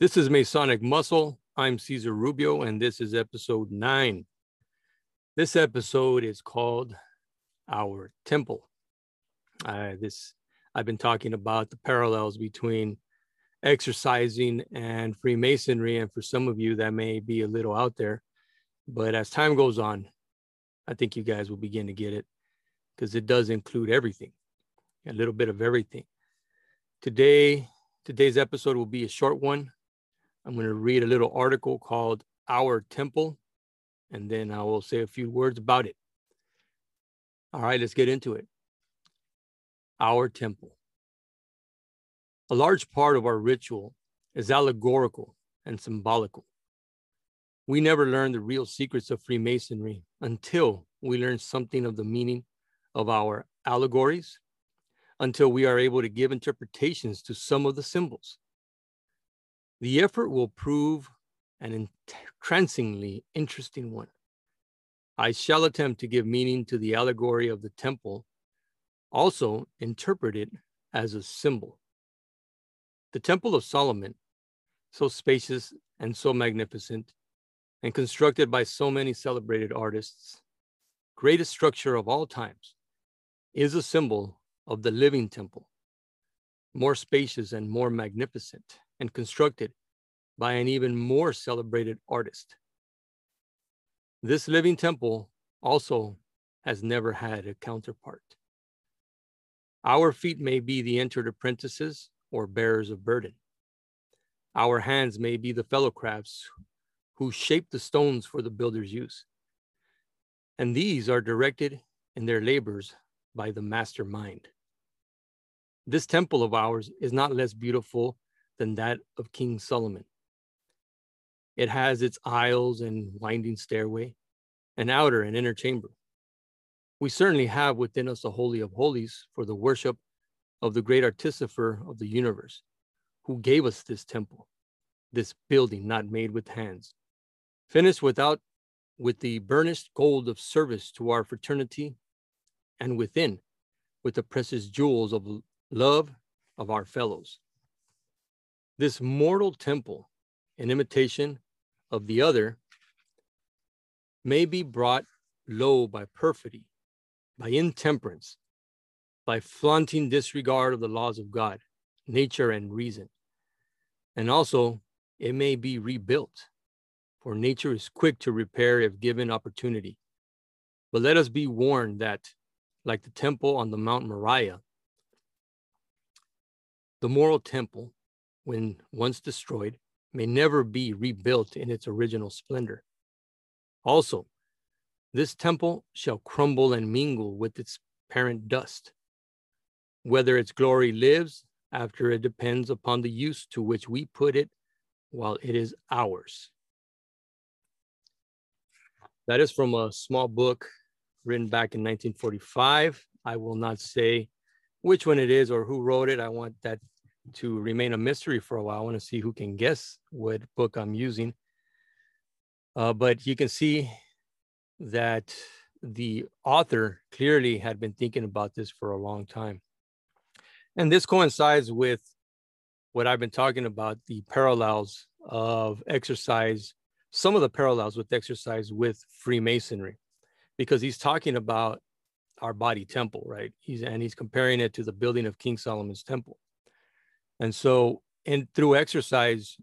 This is Masonic Muscle. I'm Cesar Rubio, and this is episode nine. This episode is called Our Temple. Uh, this I've been talking about the parallels between exercising and Freemasonry, and for some of you that may be a little out there, but as time goes on, I think you guys will begin to get it because it does include everything, a little bit of everything. Today, today's episode will be a short one I'm going to read a little article called Our Temple, and then I will say a few words about it. All right, let's get into it. Our temple. A large part of our ritual is allegorical and symbolical. We never learn the real secrets of Freemasonry until we learn something of the meaning of our allegories, until we are able to give interpretations to some of the symbols. The effort will prove an entrancingly interesting one. I shall attempt to give meaning to the allegory of the temple, also interpret it as a symbol. The Temple of Solomon, so spacious and so magnificent, and constructed by so many celebrated artists, greatest structure of all times, is a symbol of the living temple, more spacious and more magnificent, and constructed by an even more celebrated artist. This living temple also has never had a counterpart. Our feet may be the entered apprentices or bearers of burden. Our hands may be the fellow crafts who shape the stones for the builder's use. And these are directed in their labors by the master mind. This temple of ours is not less beautiful than that of King Solomon. It has its aisles and winding stairway, an outer and inner chamber. We certainly have within us a holy of holies for the worship of the great artificer of the universe, who gave us this temple, this building not made with hands, finished without with the burnished gold of service to our fraternity, and within with the precious jewels of love of our fellows. This mortal temple, in imitation of the other, may be brought low by perfidy, by intemperance, by flaunting disregard of the laws of God, nature, and reason. And also, it may be rebuilt, for nature is quick to repair if given opportunity. But let us be warned that, like the temple on the Mount Moriah, the moral temple, when once destroyed, may never be rebuilt in its original splendor. Also, this temple shall crumble and mingle with its parent dust. Whether its glory lives after it depends upon the use to which we put it while it is ours. That is from a small book written back in 1945. I will not say which one it is or who wrote it. I want that to remain a mystery for a while. I want to see who can guess what book I'm using. Uh, but you can see that the author clearly had been thinking about this for a long time. And this coincides with what I've been talking about the parallels of exercise, some of the parallels with exercise with Freemasonry, because he's talking about our body temple, right? He's and he's comparing it to the building of King Solomon's temple. And so, and through exercise,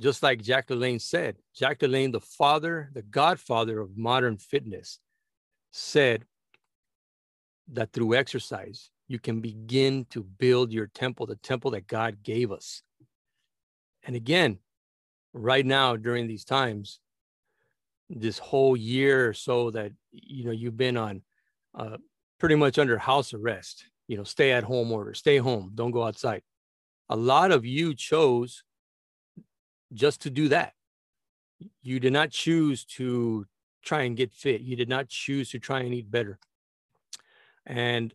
just like Jack LaLanne said, Jack LaLanne, the father, the godfather of modern fitness, said that through exercise, you can begin to build your temple, the temple that God gave us. And again, right now during these times, this whole year or so that you know you've been on uh, pretty much under house arrest, you know, stay at home order, stay home, don't go outside a lot of you chose just to do that. You did not choose to try and get fit. You did not choose to try and eat better. And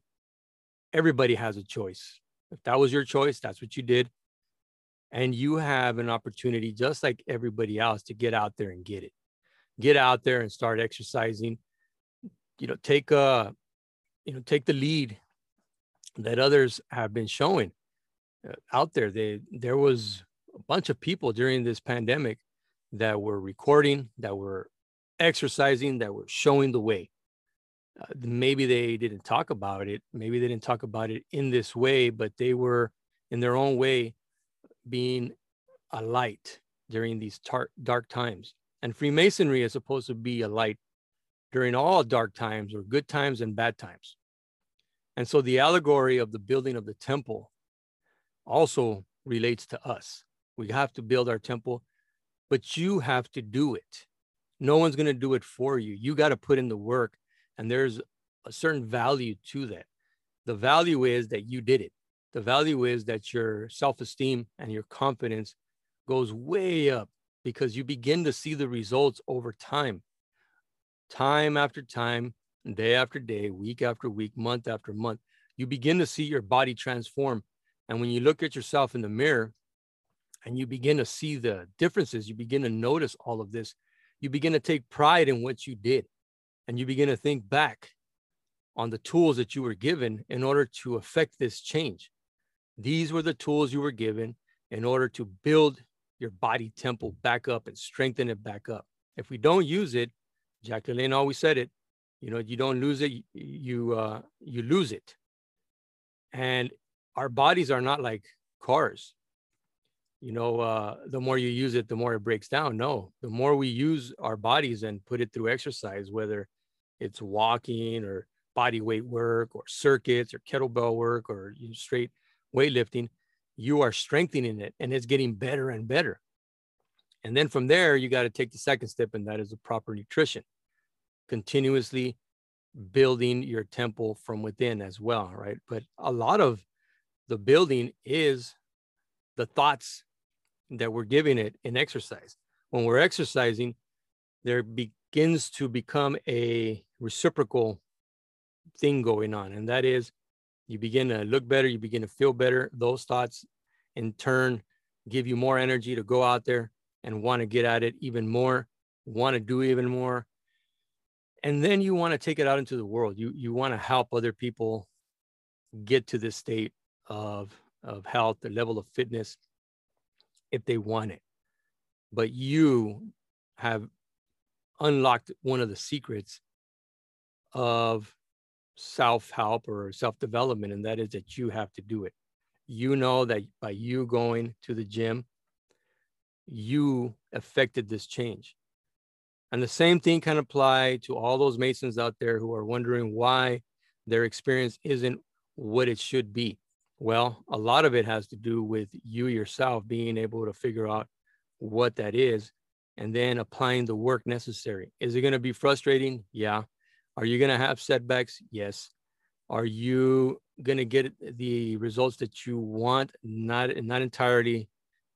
everybody has a choice. If that was your choice, that's what you did. And you have an opportunity, just like everybody else, to get out there and get it. Get out there and start exercising. You know, take a, you know, take the lead that others have been showing. Out there. They there was a bunch of people during this pandemic that were recording, that were exercising, that were showing the way. Uh, maybe they didn't talk about it. Maybe they didn't talk about it in this way, but they were in their own way being a light during these tar- dark times. And Freemasonry is supposed to be a light during all dark times or good times and bad times. And so the allegory of the building of the temple also relates to us. We have to build our temple, but you have to do it. No one's going to do it for you. You got to put in the work, and there's a certain value to that. The value is that you did it. The value is that your self esteem and your confidence goes way up because you begin to see the results over time, time after time, day after day, week after week, month after month, you begin to see your body transform. And when you look at yourself in the mirror and you begin to see the differences, you begin to notice all of this, you begin to take pride in what you did. And you begin to think back on the tools that you were given in order to affect this change. These were the tools you were given in order to build your body temple back up and strengthen it back up. If we don't use it, Jack LaLanne always said it, you know you don't lose it you uh you lose it and our bodies are not like cars. You know uh the more you use it the more it breaks down. No the more we use our bodies and put it through exercise whether it's walking or body weight work or circuits or kettlebell work or you know, straight weightlifting you are strengthening it and it's getting better and better. And then from there you got to take the second step and that is the proper nutrition. Continuously building your temple from within as well, right? But a lot of the building is the thoughts that we're giving it in exercise. When we're exercising, there begins to become a reciprocal thing going on. And that is you begin to look better, you begin to feel better. Those thoughts in turn give you more energy to go out there and want to get at it even more, want to do even more, and then you want to take it out into the world you you want to help other people get to this state of of health the level of fitness if they want it. But you have unlocked one of the secrets of self help or self development and that is that you have to do it. You know that by you going to the gym you affected this change. And the same thing can apply to all those Masons out there who are wondering why their experience isn't what it should be. Well, a lot of it has to do with you yourself being able to figure out what that is and then applying the work necessary. Is it going to be frustrating? Yeah. Are you going to have setbacks? Yes. Are you going to get the results that you want? Not not entirely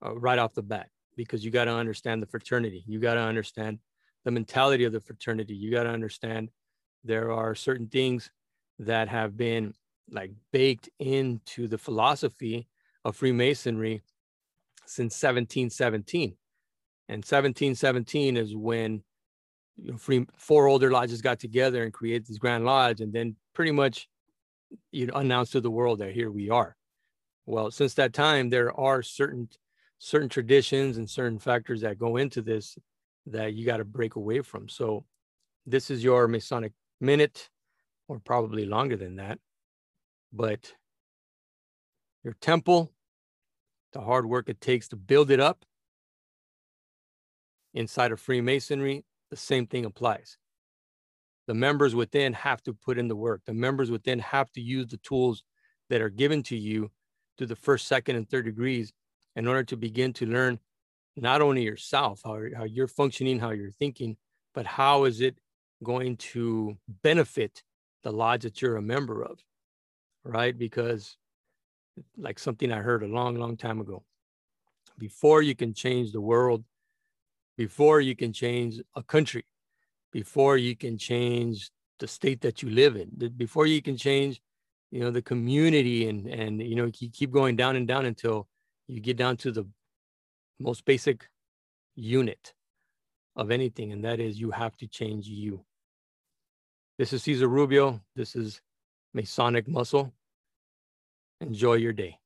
uh, right off the bat because you got to understand the fraternity. You got to understand the mentality of the fraternity. You got to understand there are certain things that have been like baked into the philosophy of Freemasonry since 1717. And 1717 is when you know, free, four older lodges got together and created this Grand Lodge, and then pretty much you know, announced to the world that here we are. Well, since that time, there are certain certain traditions and certain factors that go into this that you got to break away from. So this is your Masonic minute, or probably longer than that. But your temple, the hard work it takes to build it up inside of Freemasonry, the same thing applies. The members within have to put in the work. The members within have to use the tools that are given to you through the first, second, and third degrees in order to begin to learn not only yourself, how, how you're functioning, how you're thinking, but how is it going to benefit the lodge that you're a member of, right? Because, like something I heard a long, long time ago, before you can change the world, before you can change a country, before you can change the state that you live in, before you can change, you know, the community and and you know, you keep going down and down until you get down to the most basic unit of anything, and that is you have to change you. This is Cesar Rubio. This is Masonic Muscle. Enjoy your day.